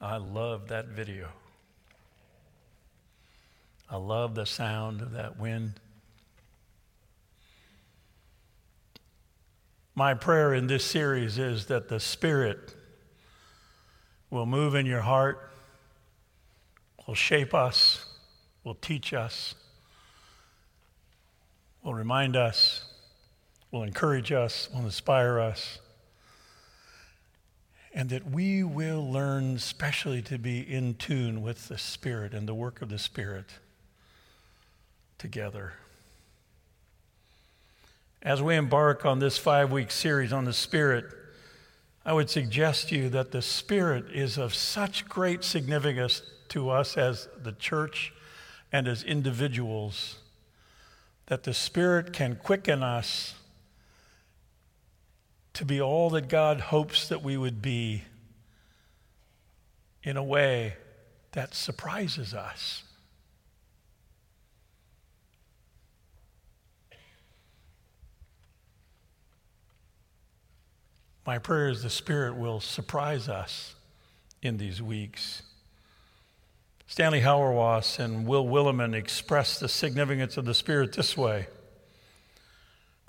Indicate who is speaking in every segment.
Speaker 1: I love that video. I love the sound of that wind. My prayer in this series is that the Spirit will move in your heart, will shape us, will teach us, will remind us, will encourage us, will inspire us, and that we will learn especially to be in tune with the Spirit and the work of the Spirit together. As we embark on this five week series on the Spirit, I would suggest to you that the Spirit is of such great significance to us as the church and as individuals that the Spirit can quicken us to be all that God hopes that we would be in a way that surprises us. My prayer is the Spirit will surprise us in these weeks. Stanley Hauerwas and Will Willimon express the significance of the Spirit this way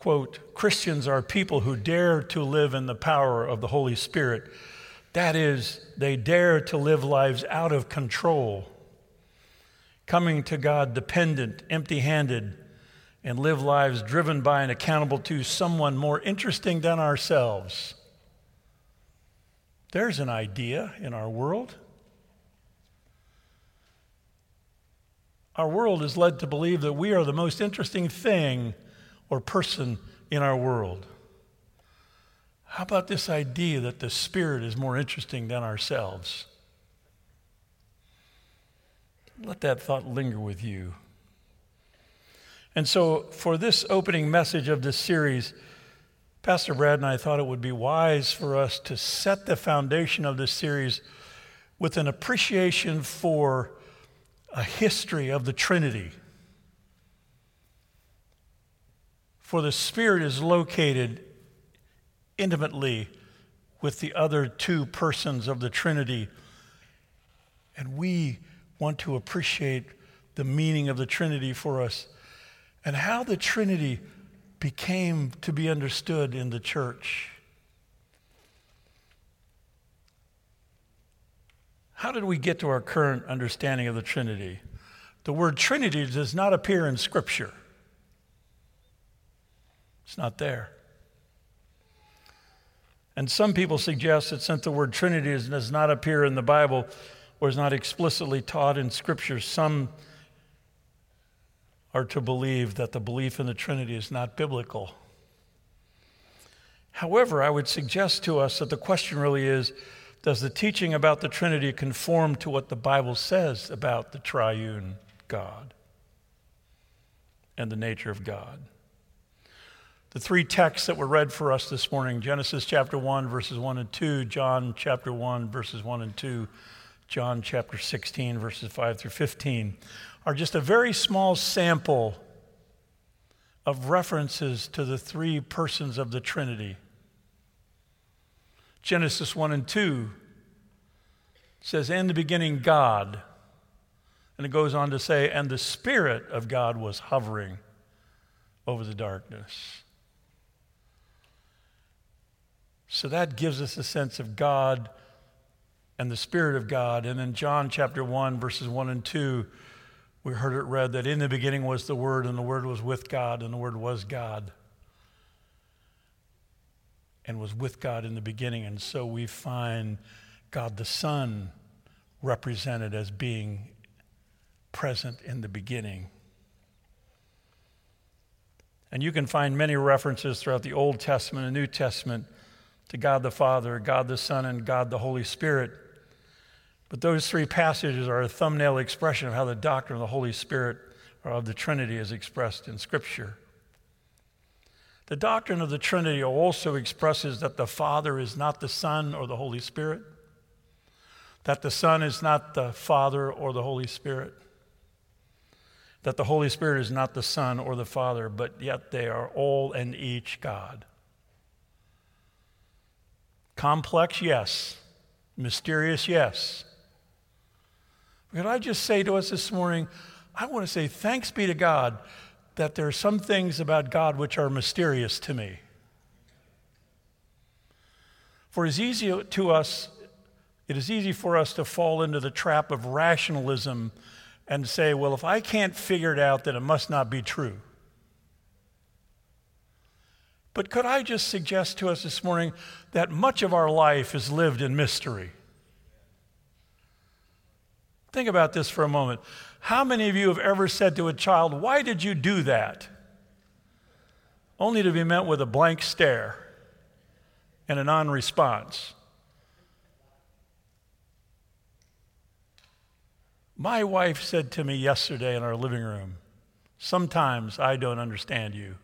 Speaker 1: quote, Christians are people who dare to live in the power of the Holy Spirit. That is, they dare to live lives out of control, coming to God dependent, empty handed, and live lives driven by and accountable to someone more interesting than ourselves. There's an idea in our world. Our world is led to believe that we are the most interesting thing or person in our world. How about this idea that the Spirit is more interesting than ourselves? Let that thought linger with you. And so, for this opening message of this series, Pastor Brad and I thought it would be wise for us to set the foundation of this series with an appreciation for a history of the Trinity. For the Spirit is located intimately with the other two persons of the Trinity. And we want to appreciate the meaning of the Trinity for us and how the Trinity became to be understood in the church. How did we get to our current understanding of the Trinity? The word Trinity does not appear in Scripture, it's not there. And some people suggest that since the word Trinity does not appear in the Bible or is not explicitly taught in Scripture, some are to believe that the belief in the Trinity is not biblical. However, I would suggest to us that the question really is does the teaching about the Trinity conform to what the Bible says about the triune God and the nature of God? The three texts that were read for us this morning Genesis chapter 1, verses 1 and 2, John chapter 1, verses 1 and 2, John chapter 16, verses 5 through 15 are just a very small sample of references to the three persons of the Trinity. Genesis 1 and 2 says, In the beginning, God. And it goes on to say, And the Spirit of God was hovering over the darkness. So that gives us a sense of God and the Spirit of God. And in John chapter 1, verses 1 and 2, we heard it read that in the beginning was the Word, and the Word was with God, and the Word was God, and was with God in the beginning. And so we find God the Son represented as being present in the beginning. And you can find many references throughout the Old Testament and New Testament to God the Father, God the Son, and God the Holy Spirit but those three passages are a thumbnail expression of how the doctrine of the Holy Spirit or of the Trinity is expressed in Scripture. The doctrine of the Trinity also expresses that the Father is not the Son or the Holy Spirit, that the Son is not the Father or the Holy Spirit, that the Holy Spirit is not the Son or the Father, but yet they are all and each God. Complex, yes. Mysterious, yes. Could I just say to us this morning, I want to say thanks be to God that there are some things about God which are mysterious to me. For it is easy to us, it is easy for us to fall into the trap of rationalism and say, well, if I can't figure it out, then it must not be true. But could I just suggest to us this morning that much of our life is lived in mystery? Think about this for a moment. How many of you have ever said to a child, Why did you do that? Only to be met with a blank stare and a non response. My wife said to me yesterday in our living room, Sometimes I don't understand you.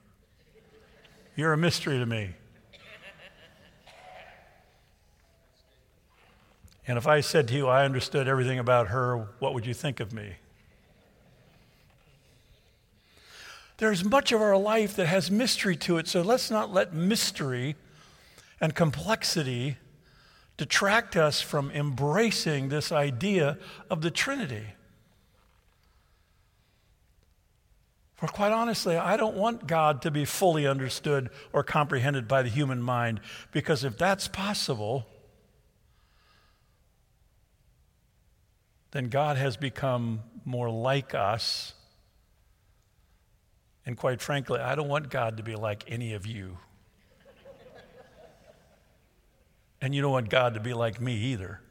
Speaker 1: You're a mystery to me. And if I said to you, I understood everything about her, what would you think of me? There's much of our life that has mystery to it, so let's not let mystery and complexity detract us from embracing this idea of the Trinity. For quite honestly, I don't want God to be fully understood or comprehended by the human mind, because if that's possible, then God has become more like us. And quite frankly, I don't want God to be like any of you. And you don't want God to be like me either.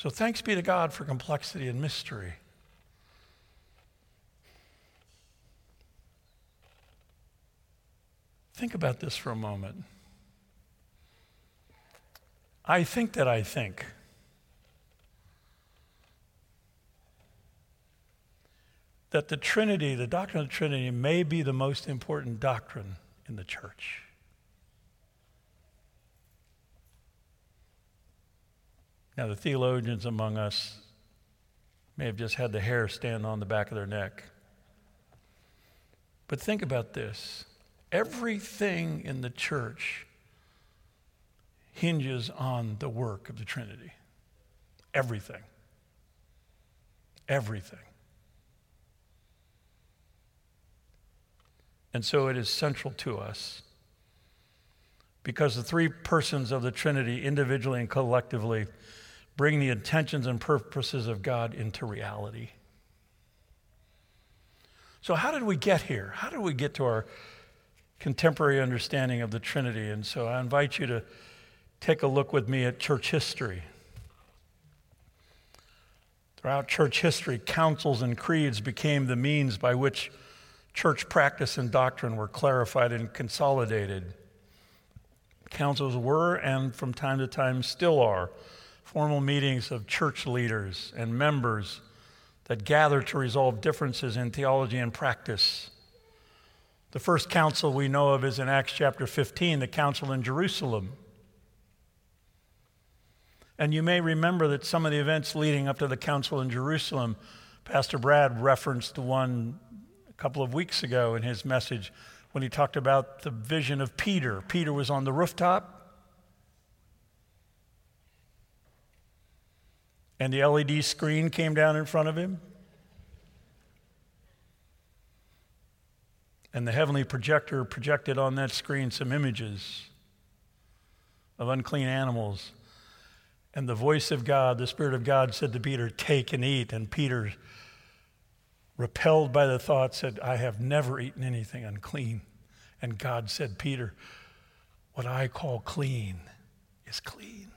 Speaker 1: So thanks be to God for complexity and mystery. Think about this for a moment. I think that I think. That the Trinity, the doctrine of the Trinity, may be the most important doctrine in the church. Now, the theologians among us may have just had the hair stand on the back of their neck. But think about this everything in the church hinges on the work of the Trinity. Everything. Everything. And so it is central to us because the three persons of the Trinity, individually and collectively, bring the intentions and purposes of God into reality. So, how did we get here? How did we get to our contemporary understanding of the Trinity? And so, I invite you to take a look with me at church history. Throughout church history, councils and creeds became the means by which church practice and doctrine were clarified and consolidated. Councils were, and from time to time still are, formal meetings of church leaders and members that gather to resolve differences in theology and practice. The first council we know of is in Acts chapter 15, the council in Jerusalem. And you may remember that some of the events leading up to the council in Jerusalem, Pastor Brad referenced the one a couple of weeks ago in his message when he talked about the vision of Peter. Peter was on the rooftop and the LED screen came down in front of him. And the heavenly projector projected on that screen some images of unclean animals. And the voice of God, the Spirit of God, said to Peter, Take and eat. And Peter, repelled by the thought, said, I have never eaten anything unclean. And God said, Peter, what I call clean is clean.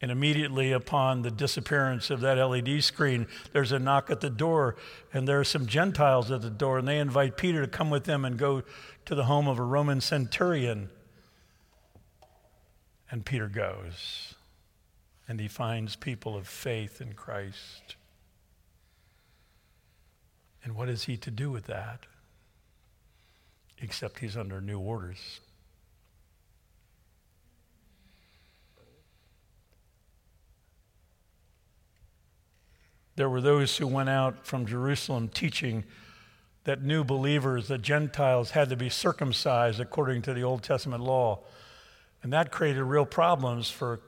Speaker 1: And immediately upon the disappearance of that LED screen, there's a knock at the door, and there are some Gentiles at the door, and they invite Peter to come with them and go to the home of a Roman centurion. And Peter goes, and he finds people of faith in Christ. And what is he to do with that? Except he's under new orders. There were those who went out from Jerusalem teaching that new believers, the Gentiles, had to be circumcised according to the Old Testament law. And that created real problems for a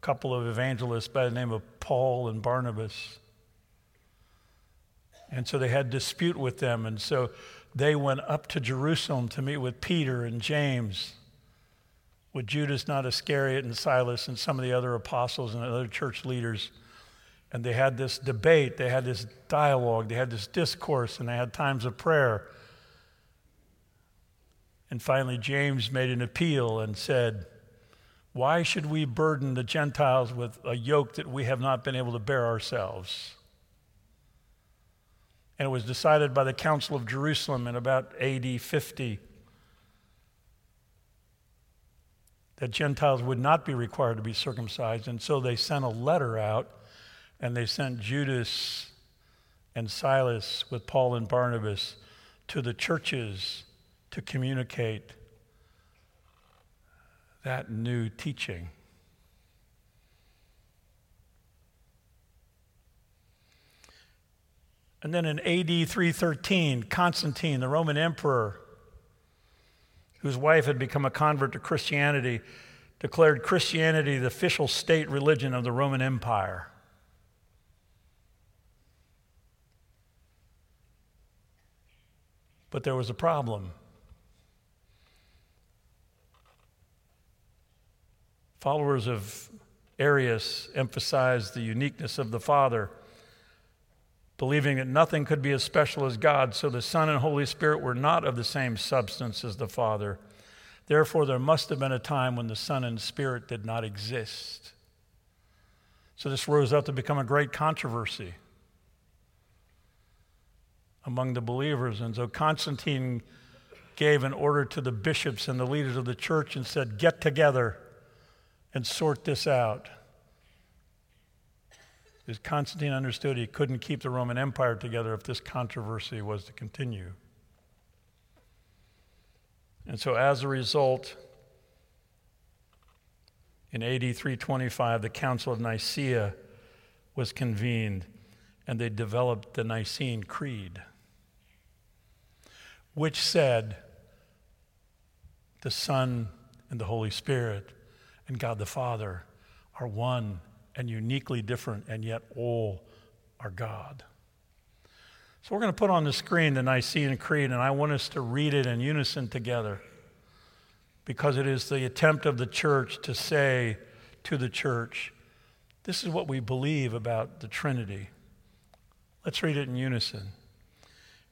Speaker 1: couple of evangelists by the name of Paul and Barnabas. And so they had dispute with them. And so they went up to Jerusalem to meet with Peter and James, with Judas, not Iscariot, and Silas, and some of the other apostles and other church leaders. And they had this debate, they had this dialogue, they had this discourse, and they had times of prayer. And finally, James made an appeal and said, Why should we burden the Gentiles with a yoke that we have not been able to bear ourselves? And it was decided by the Council of Jerusalem in about AD 50 that Gentiles would not be required to be circumcised. And so they sent a letter out, and they sent Judas and Silas with Paul and Barnabas to the churches to communicate that new teaching. And then in AD 313, Constantine, the Roman emperor, whose wife had become a convert to Christianity, declared Christianity the official state religion of the Roman Empire. But there was a problem. Followers of Arius emphasized the uniqueness of the Father believing that nothing could be as special as God, so the Son and Holy Spirit were not of the same substance as the Father. Therefore, there must have been a time when the Son and Spirit did not exist. So this rose up to become a great controversy among the believers. And so Constantine gave an order to the bishops and the leaders of the church and said, Get together and sort this out. Because Constantine understood he couldn't keep the Roman Empire together if this controversy was to continue. And so, as a result, in AD 325, the Council of Nicaea was convened and they developed the Nicene Creed, which said the Son and the Holy Spirit and God the Father are one and uniquely different, and yet all are God. So we're going to put on the screen the Nicene Creed, and I want us to read it in unison together because it is the attempt of the church to say to the church, this is what we believe about the Trinity. Let's read it in unison.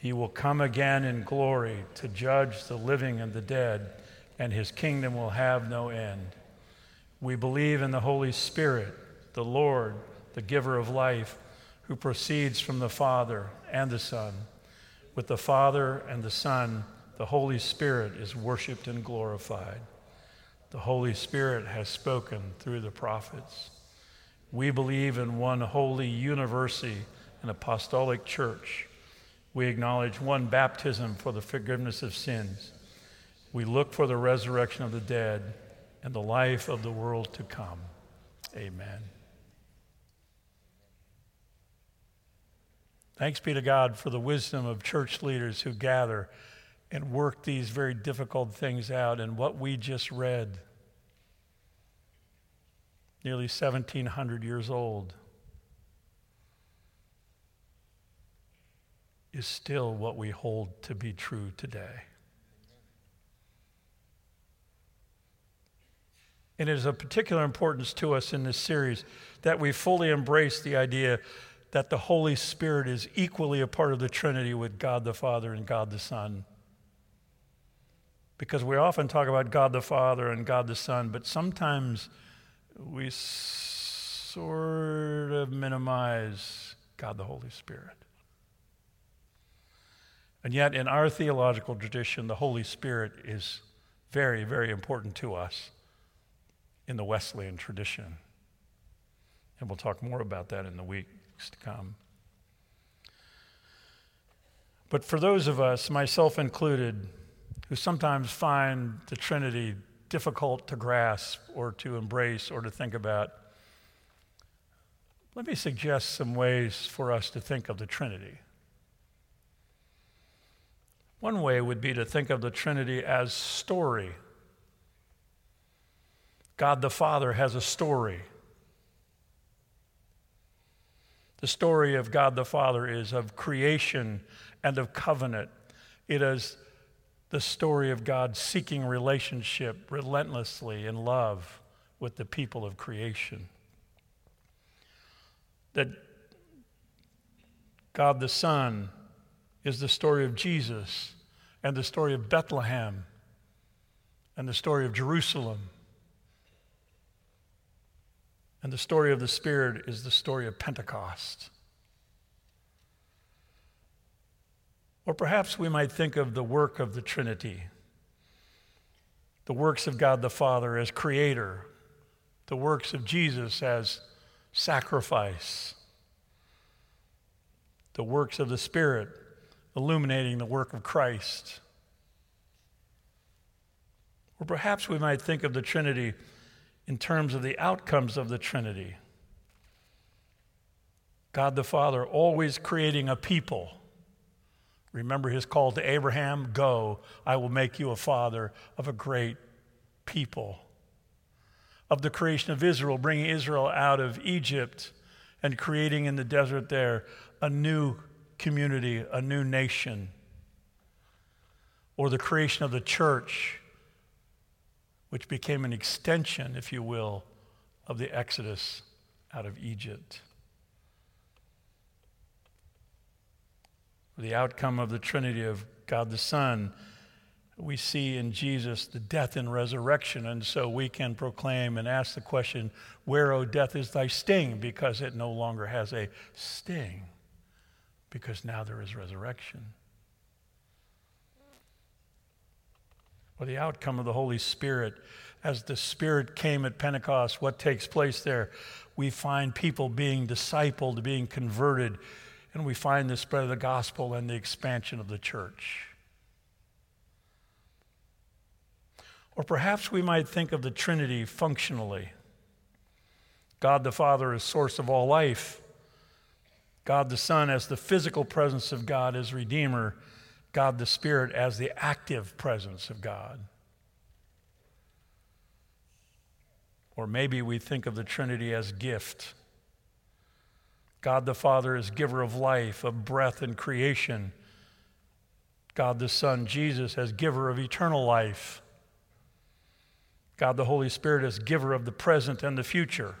Speaker 1: He will come again in glory to judge the living and the dead, and his kingdom will have no end. We believe in the Holy Spirit, the Lord, the giver of life, who proceeds from the Father and the Son. With the Father and the Son, the Holy Spirit is worshiped and glorified. The Holy Spirit has spoken through the prophets. We believe in one holy university and apostolic church. We acknowledge one baptism for the forgiveness of sins. We look for the resurrection of the dead and the life of the world to come. Amen. Thanks be to God for the wisdom of church leaders who gather and work these very difficult things out. And what we just read, nearly 1,700 years old, is still what we hold to be true today. And it is of particular importance to us in this series that we fully embrace the idea that the Holy Spirit is equally a part of the Trinity with God the Father and God the Son. Because we often talk about God the Father and God the Son, but sometimes we sort of minimize God the Holy Spirit. And yet, in our theological tradition, the Holy Spirit is very, very important to us in the Wesleyan tradition. And we'll talk more about that in the weeks to come. But for those of us, myself included, who sometimes find the Trinity difficult to grasp or to embrace or to think about, let me suggest some ways for us to think of the Trinity. One way would be to think of the Trinity as story. God the Father has a story. The story of God the Father is of creation and of covenant. It is the story of God seeking relationship relentlessly in love with the people of creation. That God the Son is the story of Jesus and the story of Bethlehem and the story of Jerusalem and the story of the Spirit is the story of Pentecost. Or perhaps we might think of the work of the Trinity, the works of God the Father as creator, the works of Jesus as sacrifice, the works of the Spirit illuminating the work of Christ. Or perhaps we might think of the Trinity in terms of the outcomes of the Trinity. God the Father always creating a people. Remember his call to Abraham Go, I will make you a father of a great people. Of the creation of Israel, bringing Israel out of Egypt and creating in the desert there a new community, a new nation. Or the creation of the church which became an extension, if you will, of the Exodus out of Egypt. The outcome of the Trinity of God the Son, we see in Jesus the death and resurrection. And so we can proclaim and ask the question, Where, O death, is thy sting? Because it no longer has a sting, because now there is resurrection. or the outcome of the Holy Spirit. As the Spirit came at Pentecost, what takes place there? We find people being discipled, being converted, and we find the spread of the gospel and the expansion of the church. Or perhaps we might think of the Trinity functionally God the Father is source of all life, God the Son as the physical presence of God as Redeemer God the Spirit as the active presence of God. Or maybe we think of the Trinity as gift. God the Father is giver of life, of breath and creation. God the Son, Jesus, as giver of eternal life. God the Holy Spirit as giver of the present and the future.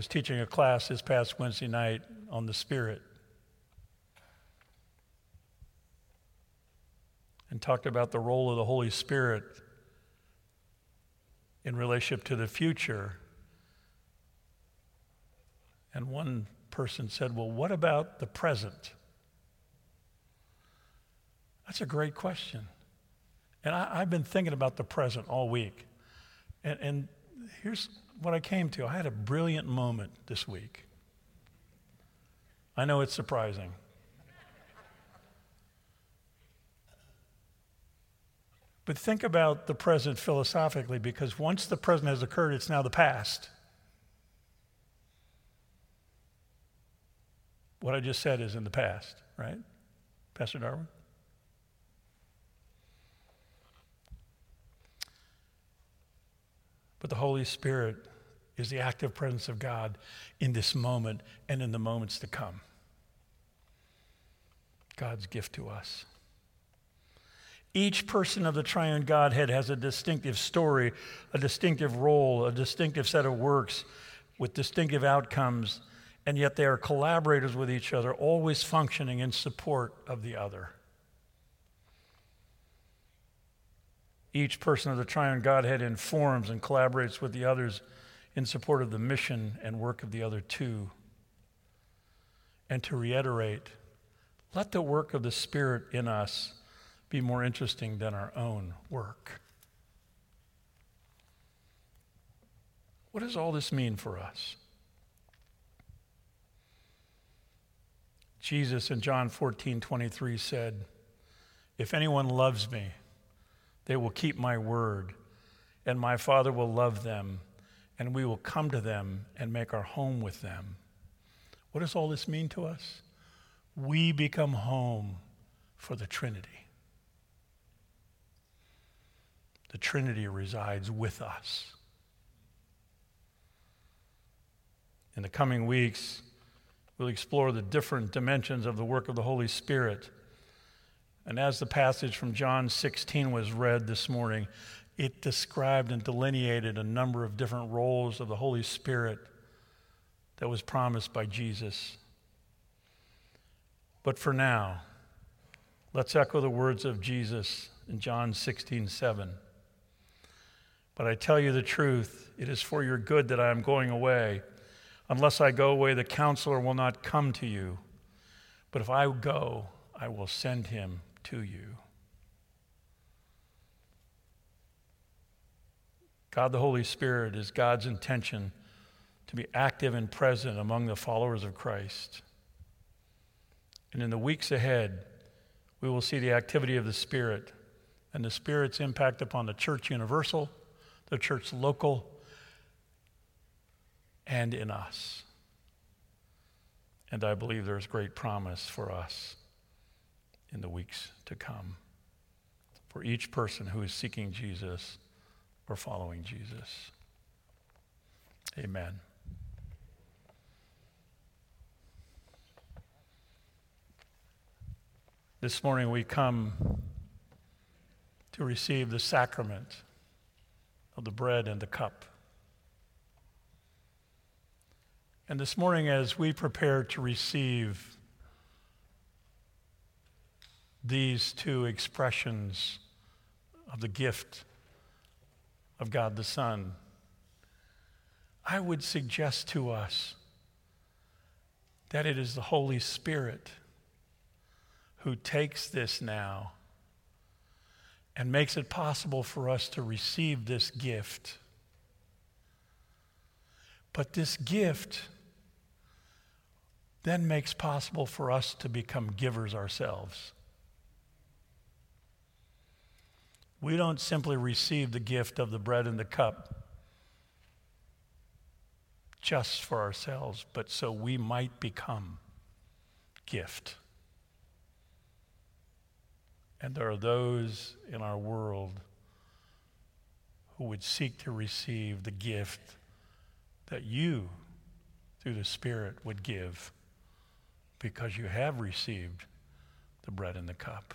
Speaker 1: Was teaching a class this past Wednesday night on the Spirit and talked about the role of the Holy Spirit in relationship to the future. And one person said, Well, what about the present? That's a great question. And I, have been thinking about the present all week. And, and here's what I came to. I had a brilliant moment this week. I know it's surprising. But think about the present philosophically because once the present has occurred, it's now the past. What I just said is in the past, right? Pastor Darwin? But the Holy Spirit is the active presence of God in this moment and in the moments to come. God's gift to us. Each person of the triune Godhead has a distinctive story, a distinctive role, a distinctive set of works with distinctive outcomes, and yet they are collaborators with each other, always functioning in support of the other. Each person of the triune Godhead informs and collaborates with the others in support of the mission and work of the other two. And to reiterate, let the work of the Spirit in us be more interesting than our own work. What does all this mean for us? Jesus in John 14, 23 said, If anyone loves me, they will keep my word, and my Father will love them, and we will come to them and make our home with them. What does all this mean to us? We become home for the Trinity. The Trinity resides with us. In the coming weeks, we'll explore the different dimensions of the work of the Holy Spirit and as the passage from John 16 was read this morning, it described and delineated a number of different roles of the Holy Spirit that was promised by Jesus. But for now, let's echo the words of Jesus in John 16 7. But I tell you the truth, it is for your good that I am going away. Unless I go away, the counselor will not come to you. But if I go, I will send him to you. God the Holy Spirit is God's intention to be active and present among the followers of Christ. And in the weeks ahead, we will see the activity of the Spirit and the Spirit's impact upon the church universal, the church local, and in us. And I believe there's great promise for us in the weeks to come for each person who is seeking Jesus or following Jesus. Amen. This morning we come to receive the sacrament of the bread and the cup. And this morning, as we prepare to receive these two expressions of the gift of God the Son, I would suggest to us that it is the Holy Spirit who takes this now and makes it possible for us to receive this gift. But this gift then makes possible for us to become givers ourselves. We don't simply receive the gift of the bread and the cup just for ourselves, but so we might become gift. And there are those in our world who would seek to receive the gift that you, through the Spirit, would give because you have received the bread and the cup.